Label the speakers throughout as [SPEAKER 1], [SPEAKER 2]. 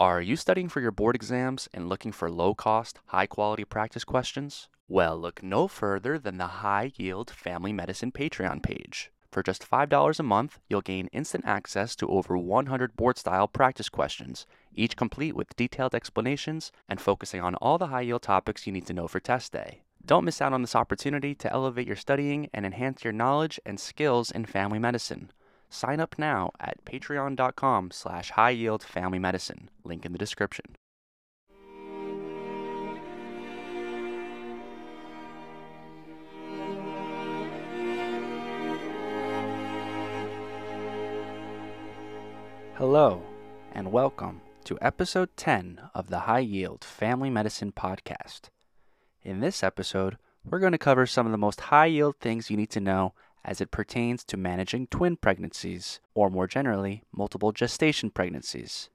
[SPEAKER 1] Are you studying for your board exams and looking for low cost, high quality practice questions? Well, look no further than the High Yield Family Medicine Patreon page. For just $5 a month, you'll gain instant access to over 100 board style practice questions, each complete with detailed explanations and focusing on all the high yield topics you need to know for test day. Don't miss out on this opportunity to elevate your studying and enhance your knowledge and skills in family medicine. Sign up now at patreon.com slash high yield family medicine. Link in the description. Hello, and welcome to episode 10 of the High Yield Family Medicine Podcast. In this episode, we're going to cover some of the most high yield things you need to know as it pertains to managing twin pregnancies, or more generally, multiple gestation pregnancies.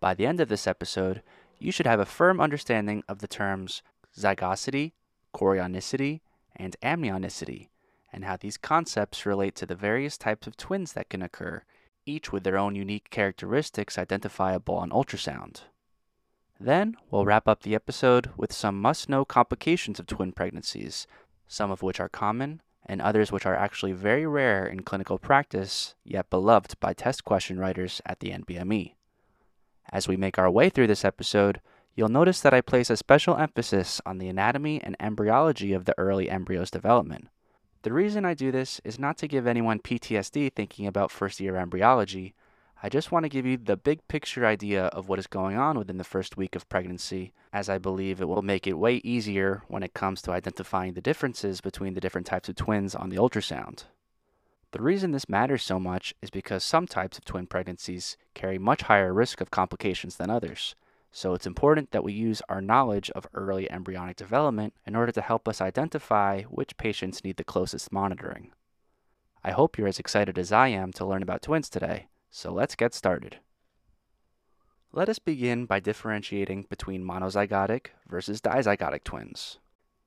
[SPEAKER 1] By the end of this episode, you should have a firm understanding of the terms zygosity, chorionicity, and amnionicity, and how these concepts relate to the various types of twins that can occur, each with their own unique characteristics identifiable on ultrasound. Then, we'll wrap up the episode with some must know complications of twin pregnancies, some of which are common and others which are actually very rare in clinical practice, yet beloved by test question writers at the NBME. As we make our way through this episode, you'll notice that I place a special emphasis on the anatomy and embryology of the early embryo's development. The reason I do this is not to give anyone PTSD thinking about first year embryology, I just want to give you the big picture idea of what is going on within the first week of pregnancy, as I believe it will make it way easier when it comes to identifying the differences between the different types of twins on the ultrasound. The reason this matters so much is because some types of twin pregnancies carry much higher risk of complications than others, so it's important that we use our knowledge of early embryonic development in order to help us identify which patients need the closest monitoring. I hope you're as excited as I am to learn about twins today so let's get started. Let us begin by differentiating between monozygotic versus dizygotic twins.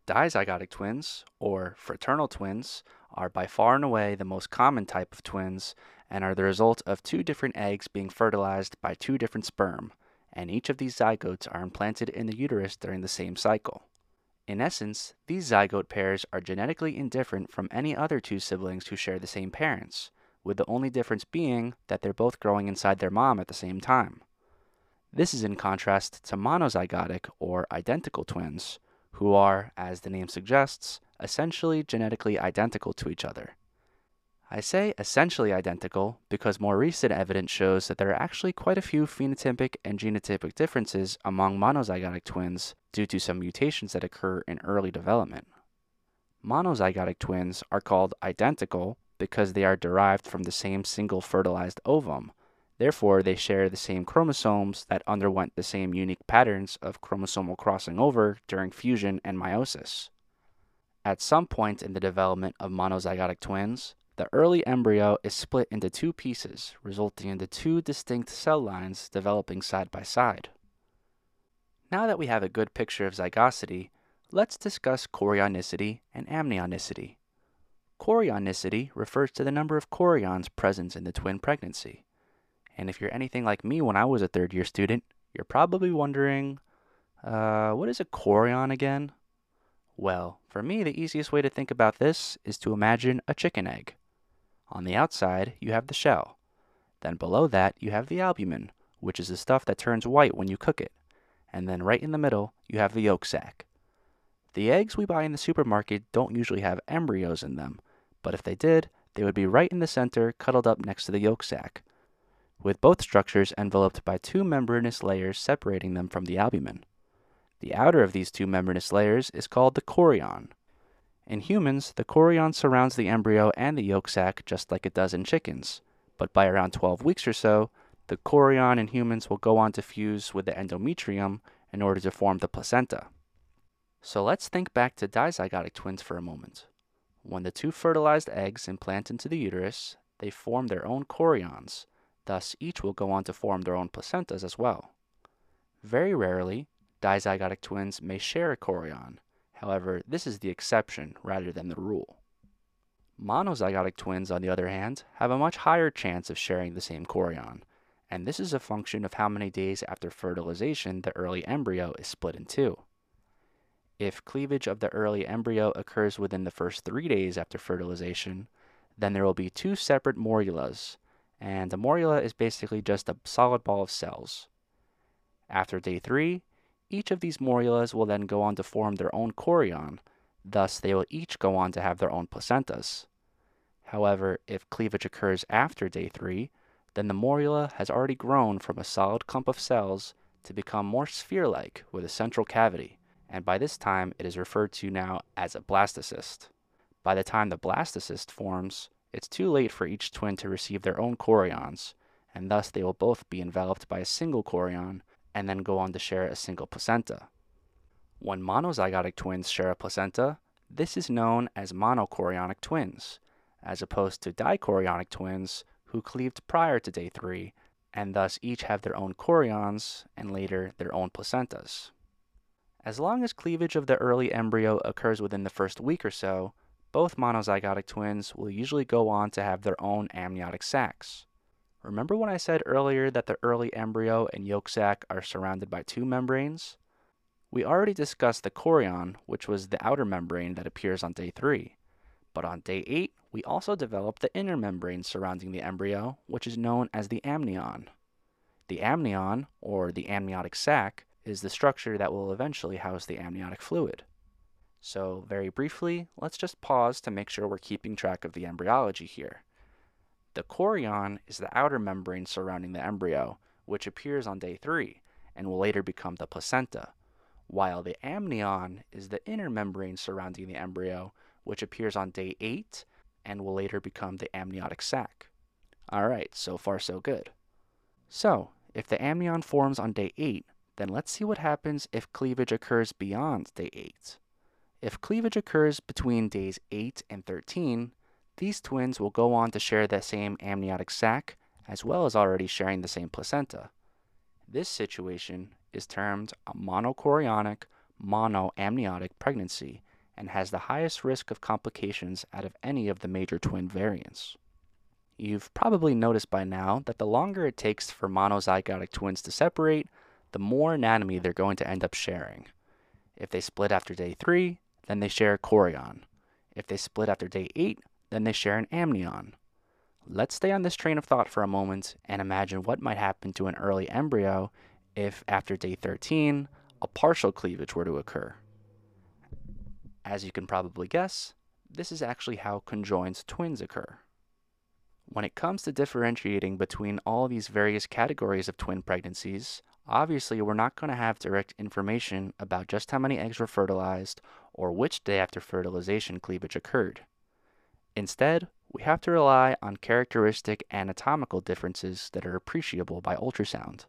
[SPEAKER 1] Dizygotic twins, or fraternal twins, are by far and away the most common type of twins and are the result of two different eggs being fertilized by two different sperm, and each of these zygotes are implanted in the uterus during the same cycle. In essence, these zygote pairs are genetically indifferent from any other two siblings who share the same parents, with the only difference being that they're both growing inside their mom at the same time. This is in contrast to monozygotic or identical twins, who are, as the name suggests, essentially genetically identical to each other. I say essentially identical because more recent evidence shows that there are actually quite a few phenotypic and genotypic differences among monozygotic twins due to some mutations that occur in early development. Monozygotic twins are called identical because they are derived from the same single fertilized ovum. Therefore, they share the same chromosomes that underwent the same unique patterns of chromosomal crossing over during fusion and meiosis. At some point in the development of monozygotic twins, the early embryo is split into two pieces, resulting into two distinct cell lines developing side by side. Now that we have a good picture of zygosity, let's discuss chorionicity and amnionicity. Chorionicity refers to the number of chorions present in the twin pregnancy. And if you're anything like me when I was a third year student, you're probably wondering, uh, what is a chorion again? Well, for me, the easiest way to think about this is to imagine a chicken egg. On the outside, you have the shell. Then below that, you have the albumin, which is the stuff that turns white when you cook it. And then right in the middle, you have the yolk sac. The eggs we buy in the supermarket don't usually have embryos in them, but if they did, they would be right in the center, cuddled up next to the yolk sac, with both structures enveloped by two membranous layers separating them from the albumin. The outer of these two membranous layers is called the chorion. In humans, the chorion surrounds the embryo and the yolk sac just like it does in chickens, but by around 12 weeks or so, the chorion in humans will go on to fuse with the endometrium in order to form the placenta. So let's think back to dizygotic twins for a moment. When the two fertilized eggs implant into the uterus, they form their own chorions, thus each will go on to form their own placentas as well. Very rarely, dizygotic twins may share a chorion. However, this is the exception rather than the rule. Monozygotic twins, on the other hand, have a much higher chance of sharing the same chorion, and this is a function of how many days after fertilization the early embryo is split in two. If cleavage of the early embryo occurs within the first three days after fertilization, then there will be two separate morulas, and a morula is basically just a solid ball of cells. After day three, each of these morulas will then go on to form their own chorion, thus, they will each go on to have their own placentas. However, if cleavage occurs after day three, then the morula has already grown from a solid clump of cells to become more sphere like with a central cavity, and by this time it is referred to now as a blastocyst. By the time the blastocyst forms, it's too late for each twin to receive their own chorions, and thus they will both be enveloped by a single chorion and then go on to share a single placenta. When monozygotic twins share a placenta, this is known as monochorionic twins, as opposed to dichorionic twins who cleaved prior to day 3 and thus each have their own chorions and later their own placentas. As long as cleavage of the early embryo occurs within the first week or so, both monozygotic twins will usually go on to have their own amniotic sacs. Remember when I said earlier that the early embryo and yolk sac are surrounded by two membranes? We already discussed the chorion, which was the outer membrane that appears on day 3. But on day 8, we also develop the inner membrane surrounding the embryo, which is known as the amnion. The amnion, or the amniotic sac, is the structure that will eventually house the amniotic fluid. So, very briefly, let's just pause to make sure we're keeping track of the embryology here. The chorion is the outer membrane surrounding the embryo, which appears on day 3 and will later become the placenta, while the amnion is the inner membrane surrounding the embryo, which appears on day 8 and will later become the amniotic sac. Alright, so far so good. So, if the amnion forms on day 8, then let's see what happens if cleavage occurs beyond day 8. If cleavage occurs between days 8 and 13, these twins will go on to share the same amniotic sac as well as already sharing the same placenta. This situation is termed a monochorionic monoamniotic pregnancy and has the highest risk of complications out of any of the major twin variants. You've probably noticed by now that the longer it takes for monozygotic twins to separate, the more anatomy they're going to end up sharing. If they split after day 3, then they share a chorion. If they split after day 8, then they share an amnion. Let's stay on this train of thought for a moment and imagine what might happen to an early embryo if, after day 13, a partial cleavage were to occur. As you can probably guess, this is actually how conjoined twins occur. When it comes to differentiating between all these various categories of twin pregnancies, obviously we're not going to have direct information about just how many eggs were fertilized or which day after fertilization cleavage occurred. Instead, we have to rely on characteristic anatomical differences that are appreciable by ultrasound.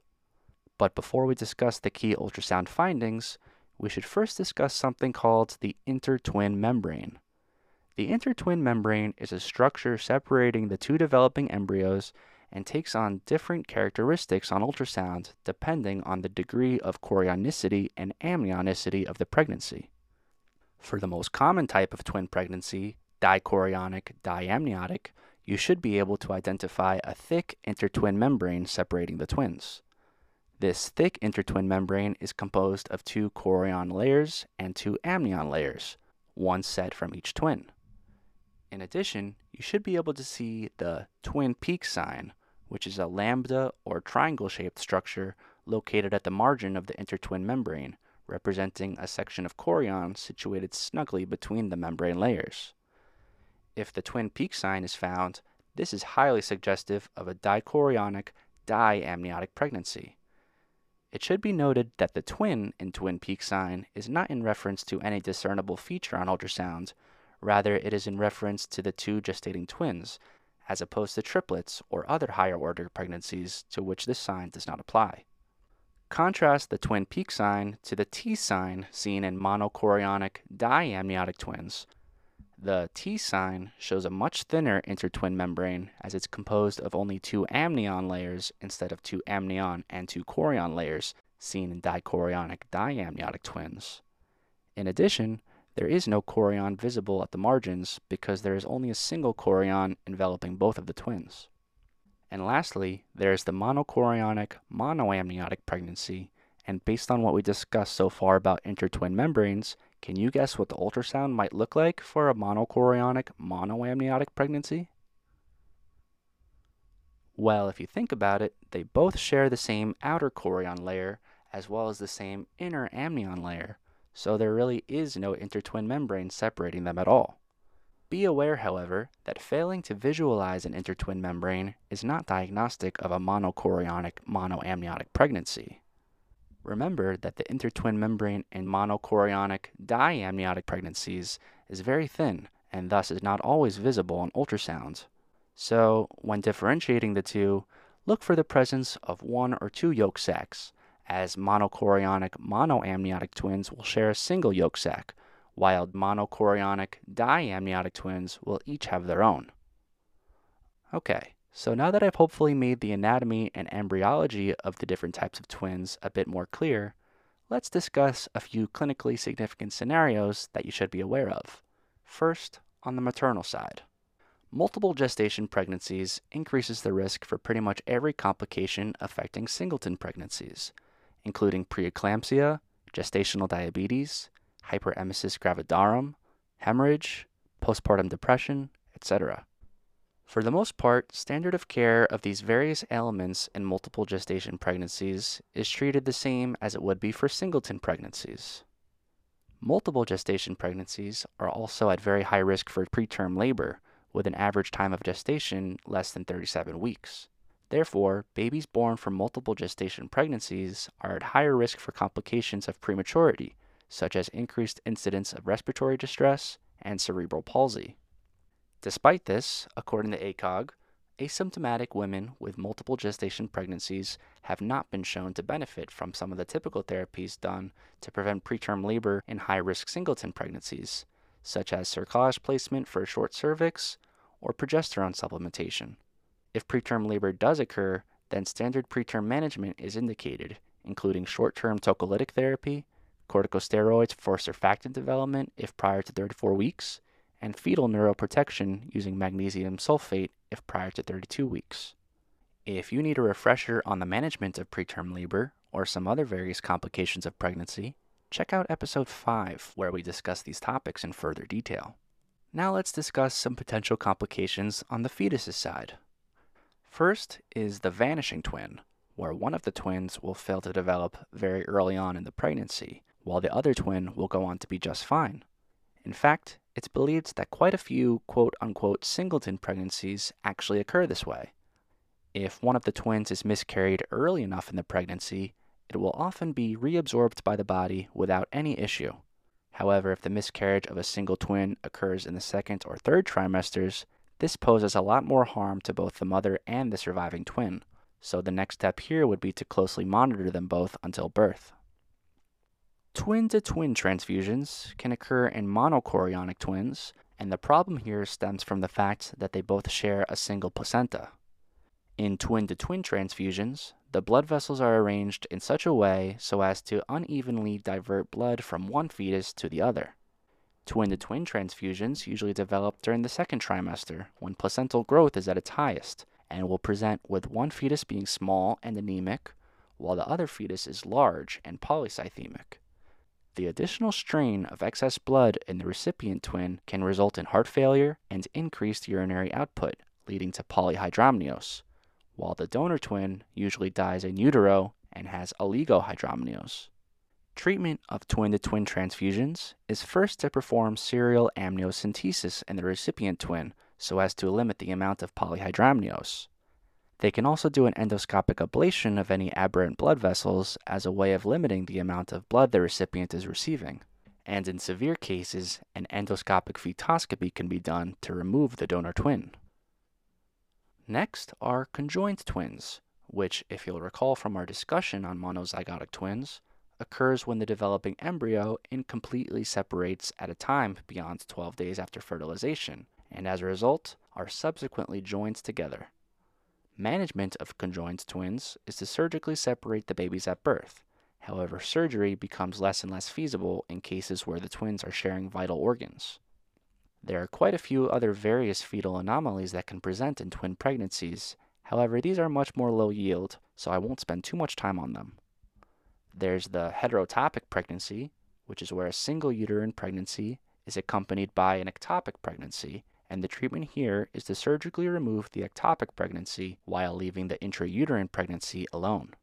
[SPEAKER 1] But before we discuss the key ultrasound findings, we should first discuss something called the intertwin membrane. The intertwin membrane is a structure separating the two developing embryos and takes on different characteristics on ultrasound depending on the degree of chorionicity and amnionicity of the pregnancy. For the most common type of twin pregnancy, dichorionic, diamniotic, you should be able to identify a thick intertwin membrane separating the twins. This thick intertwin membrane is composed of two chorion layers and two amnion layers, one set from each twin. In addition, you should be able to see the twin peak sign, which is a lambda or triangle shaped structure located at the margin of the intertwin membrane, representing a section of chorion situated snugly between the membrane layers. If the twin peak sign is found, this is highly suggestive of a dichorionic diamniotic pregnancy. It should be noted that the twin in twin peak sign is not in reference to any discernible feature on ultrasound, rather, it is in reference to the two gestating twins, as opposed to triplets or other higher order pregnancies to which this sign does not apply. Contrast the twin peak sign to the T sign seen in monochorionic diamniotic twins. The T sign shows a much thinner intertwin membrane as it's composed of only two amnion layers instead of two amnion and two chorion layers seen in dichorionic diamniotic twins. In addition, there is no chorion visible at the margins because there is only a single chorion enveloping both of the twins. And lastly, there is the monochorionic monoamniotic pregnancy. And based on what we discussed so far about intertwin membranes, can you guess what the ultrasound might look like for a monochorionic monoamniotic pregnancy? Well, if you think about it, they both share the same outer chorion layer as well as the same inner amnion layer, so there really is no intertwin membrane separating them at all. Be aware, however, that failing to visualize an intertwin membrane is not diagnostic of a monochorionic monoamniotic pregnancy. Remember that the intertwin membrane in monochorionic diamniotic pregnancies is very thin and thus is not always visible on ultrasound. So, when differentiating the two, look for the presence of one or two yolk sacs, as monochorionic monoamniotic twins will share a single yolk sac, while monochorionic diamniotic twins will each have their own. Okay, so now that I've hopefully made the anatomy and embryology of the different types of twins a bit more clear, let's discuss a few clinically significant scenarios that you should be aware of. First, on the maternal side. Multiple gestation pregnancies increases the risk for pretty much every complication affecting singleton pregnancies, including preeclampsia, gestational diabetes, hyperemesis gravidarum, hemorrhage, postpartum depression, etc. For the most part, standard of care of these various ailments in multiple gestation pregnancies is treated the same as it would be for singleton pregnancies. Multiple gestation pregnancies are also at very high risk for preterm labor, with an average time of gestation less than 37 weeks. Therefore, babies born from multiple gestation pregnancies are at higher risk for complications of prematurity, such as increased incidence of respiratory distress and cerebral palsy. Despite this, according to ACOG, asymptomatic women with multiple gestation pregnancies have not been shown to benefit from some of the typical therapies done to prevent preterm labor in high risk singleton pregnancies, such as cerclage placement for a short cervix or progesterone supplementation. If preterm labor does occur, then standard preterm management is indicated, including short term tocolytic therapy, corticosteroids for surfactant development if prior to 34 weeks, and fetal neuroprotection using magnesium sulfate if prior to 32 weeks. If you need a refresher on the management of preterm labor or some other various complications of pregnancy, check out episode 5 where we discuss these topics in further detail. Now let's discuss some potential complications on the fetus's side. First is the vanishing twin, where one of the twins will fail to develop very early on in the pregnancy, while the other twin will go on to be just fine. In fact, it's believed that quite a few quote unquote singleton pregnancies actually occur this way. If one of the twins is miscarried early enough in the pregnancy, it will often be reabsorbed by the body without any issue. However, if the miscarriage of a single twin occurs in the second or third trimesters, this poses a lot more harm to both the mother and the surviving twin, so the next step here would be to closely monitor them both until birth. Twin to twin transfusions can occur in monochorionic twins, and the problem here stems from the fact that they both share a single placenta. In twin to twin transfusions, the blood vessels are arranged in such a way so as to unevenly divert blood from one fetus to the other. Twin to twin transfusions usually develop during the second trimester when placental growth is at its highest and will present with one fetus being small and anemic, while the other fetus is large and polycythemic. The additional strain of excess blood in the recipient twin can result in heart failure and increased urinary output, leading to polyhydramnios, while the donor twin usually dies in utero and has oligohydramnios. Treatment of twin to twin transfusions is first to perform serial amniocentesis in the recipient twin so as to limit the amount of polyhydramnios. They can also do an endoscopic ablation of any aberrant blood vessels as a way of limiting the amount of blood the recipient is receiving. And in severe cases, an endoscopic fetoscopy can be done to remove the donor twin. Next are conjoined twins, which, if you'll recall from our discussion on monozygotic twins, occurs when the developing embryo incompletely separates at a time beyond 12 days after fertilization, and as a result, are subsequently joined together. Management of conjoined twins is to surgically separate the babies at birth. However, surgery becomes less and less feasible in cases where the twins are sharing vital organs. There are quite a few other various fetal anomalies that can present in twin pregnancies. However, these are much more low yield, so I won't spend too much time on them. There's the heterotopic pregnancy, which is where a single uterine pregnancy is accompanied by an ectopic pregnancy, and the treatment here is to surgically remove the ectopic pregnancy while leaving the intrauterine pregnancy alone.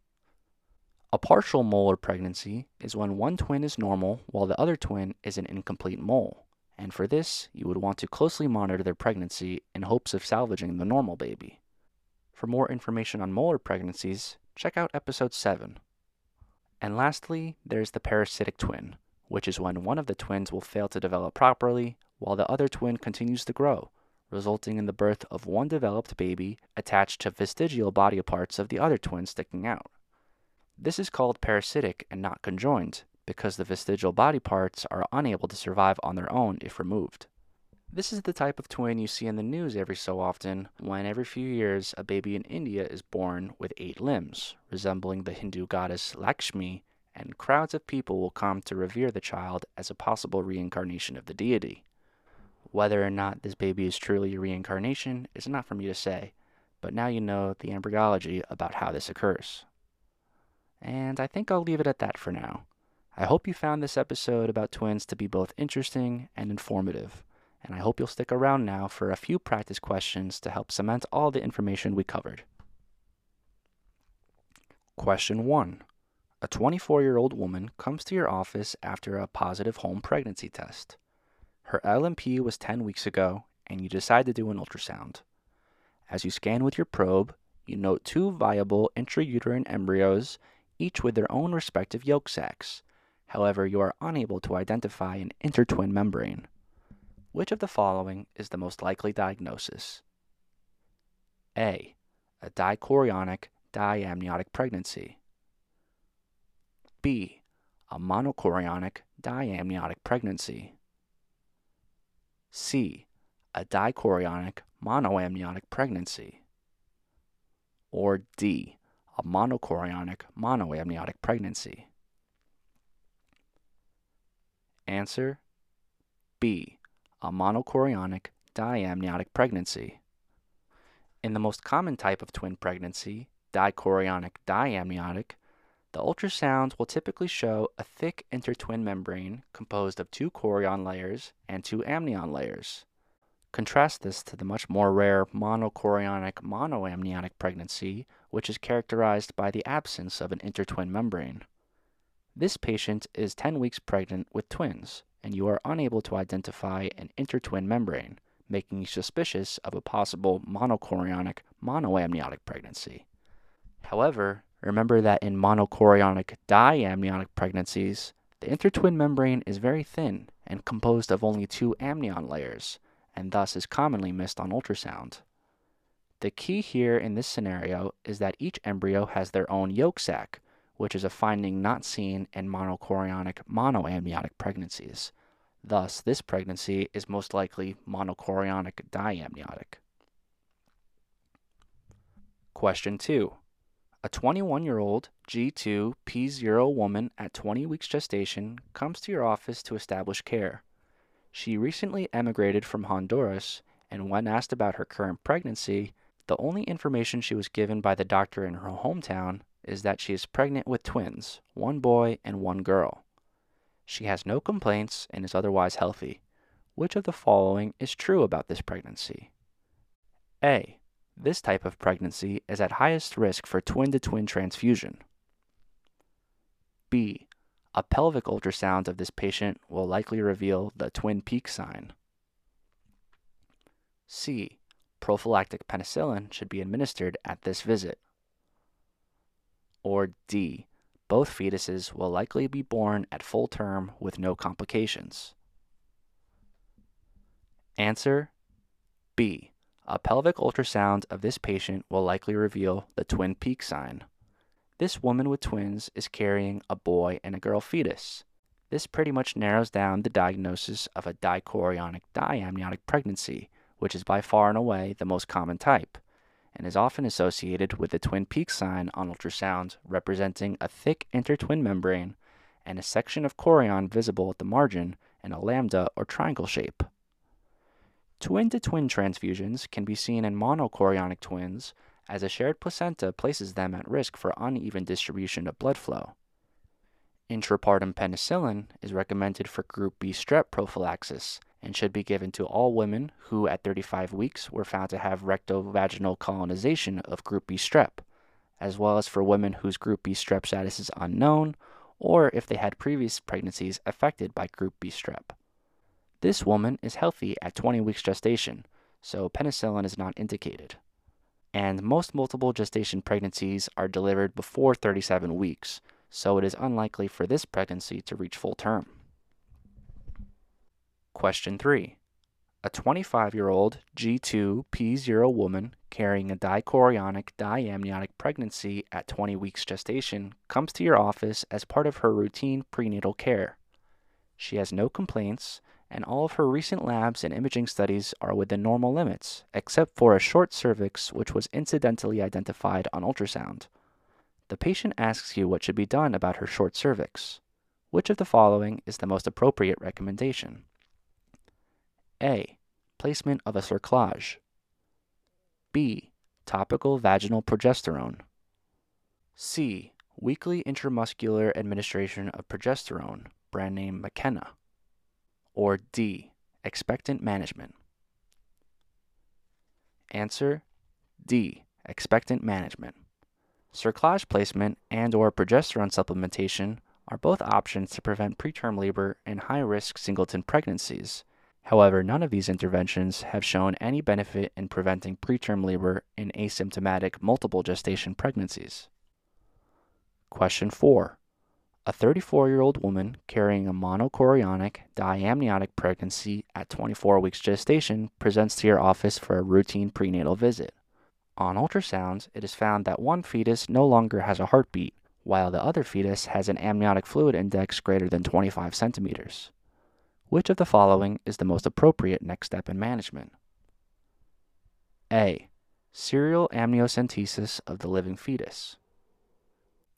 [SPEAKER 1] A partial molar pregnancy is when one twin is normal while the other twin is an incomplete mole, and for this, you would want to closely monitor their pregnancy in hopes of salvaging the normal baby. For more information on molar pregnancies, check out episode 7. And lastly, there's the parasitic twin, which is when one of the twins will fail to develop properly while the other twin continues to grow, resulting in the birth of one developed baby attached to vestigial body parts of the other twin sticking out. This is called parasitic and not conjoined because the vestigial body parts are unable to survive on their own if removed. This is the type of twin you see in the news every so often when every few years a baby in India is born with eight limbs, resembling the Hindu goddess Lakshmi and crowds of people will come to revere the child as a possible reincarnation of the deity. Whether or not this baby is truly a reincarnation is not for me to say, but now you know the embryology about how this occurs. And I think I'll leave it at that for now. I hope you found this episode about twins to be both interesting and informative, and I hope you'll stick around now for a few practice questions to help cement all the information we covered. Question 1 a 24 year old woman comes to your office after a positive home pregnancy test. Her LMP was 10 weeks ago, and you decide to do an ultrasound. As you scan with your probe, you note two viable intrauterine embryos, each with their own respective yolk sacs. However, you are unable to identify an intertwin membrane. Which of the following is the most likely diagnosis? A. A dichorionic diamniotic pregnancy. B. A monochorionic diamniotic pregnancy. C. A dichorionic monoamniotic pregnancy. Or D. A monochorionic monoamniotic pregnancy. Answer B. A monochorionic diamniotic pregnancy. In the most common type of twin pregnancy, dichorionic diamniotic, the ultrasound will typically show a thick intertwin membrane composed of two chorion layers and two amnion layers. Contrast this to the much more rare monochorionic monoamniotic pregnancy, which is characterized by the absence of an intertwin membrane. This patient is 10 weeks pregnant with twins, and you are unable to identify an intertwin membrane, making you suspicious of a possible monochorionic monoamniotic pregnancy. However, Remember that in monochorionic diamniotic pregnancies, the intertwin membrane is very thin and composed of only two amnion layers, and thus is commonly missed on ultrasound. The key here in this scenario is that each embryo has their own yolk sac, which is a finding not seen in monochorionic monoamniotic pregnancies. Thus, this pregnancy is most likely monochorionic diamniotic. Question 2. A 21 year old G2 P0 woman at 20 weeks gestation comes to your office to establish care. She recently emigrated from Honduras, and when asked about her current pregnancy, the only information she was given by the doctor in her hometown is that she is pregnant with twins, one boy and one girl. She has no complaints and is otherwise healthy. Which of the following is true about this pregnancy? A. This type of pregnancy is at highest risk for twin to twin transfusion. B. A pelvic ultrasound of this patient will likely reveal the twin peak sign. C. Prophylactic penicillin should be administered at this visit. Or D. Both fetuses will likely be born at full term with no complications. Answer B. A pelvic ultrasound of this patient will likely reveal the twin peak sign. This woman with twins is carrying a boy and a girl fetus. This pretty much narrows down the diagnosis of a dichorionic diamniotic pregnancy, which is by far and away the most common type, and is often associated with the twin peak sign on ultrasound, representing a thick intertwin membrane and a section of chorion visible at the margin in a lambda or triangle shape. Twin to twin transfusions can be seen in monochorionic twins as a shared placenta places them at risk for uneven distribution of blood flow. Intrapartum penicillin is recommended for group B strep prophylaxis and should be given to all women who at 35 weeks were found to have rectovaginal colonization of group B strep, as well as for women whose group B strep status is unknown or if they had previous pregnancies affected by group B strep. This woman is healthy at 20 weeks gestation, so penicillin is not indicated. And most multiple gestation pregnancies are delivered before 37 weeks, so it is unlikely for this pregnancy to reach full term. Question 3. A 25 year old G2P0 woman carrying a dichorionic diamniotic pregnancy at 20 weeks gestation comes to your office as part of her routine prenatal care. She has no complaints, and all of her recent labs and imaging studies are within normal limits, except for a short cervix which was incidentally identified on ultrasound. The patient asks you what should be done about her short cervix. Which of the following is the most appropriate recommendation? A. Placement of a cerclage. B. Topical vaginal progesterone. C. Weekly intramuscular administration of progesterone, brand name Makena. Or D. Expectant management. Answer D. Expectant management. Cerclage placement and or progesterone supplementation are both options to prevent preterm labor in high-risk singleton pregnancies. However, none of these interventions have shown any benefit in preventing preterm labor in asymptomatic multiple gestation pregnancies. Question 4. A 34 year old woman carrying a monochorionic diamniotic pregnancy at 24 weeks gestation presents to your office for a routine prenatal visit. On ultrasounds, it is found that one fetus no longer has a heartbeat, while the other fetus has an amniotic fluid index greater than 25 centimeters. Which of the following is the most appropriate next step in management? A. Serial amniocentesis of the living fetus.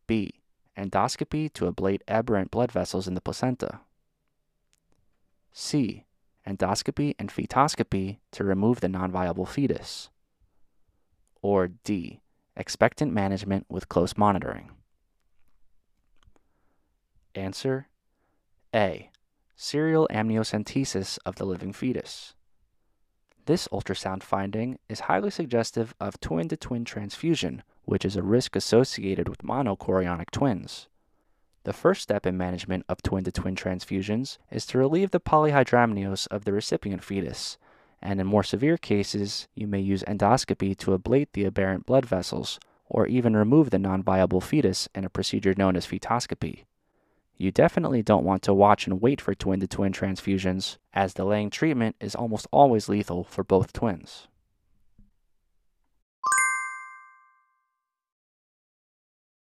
[SPEAKER 1] B endoscopy to ablate aberrant blood vessels in the placenta. C. Endoscopy and fetoscopy to remove the non-viable fetus. Or D. Expectant management with close monitoring. Answer A. Serial amniocentesis of the living fetus. This ultrasound finding is highly suggestive of twin to twin transfusion which is a risk associated with monochorionic twins. The first step in management of twin to twin transfusions is to relieve the polyhydramnios of the recipient fetus, and in more severe cases, you may use endoscopy to ablate the aberrant blood vessels or even remove the non viable fetus in a procedure known as fetoscopy. You definitely don't want to watch and wait for twin to twin transfusions, as delaying treatment is almost always lethal for both twins.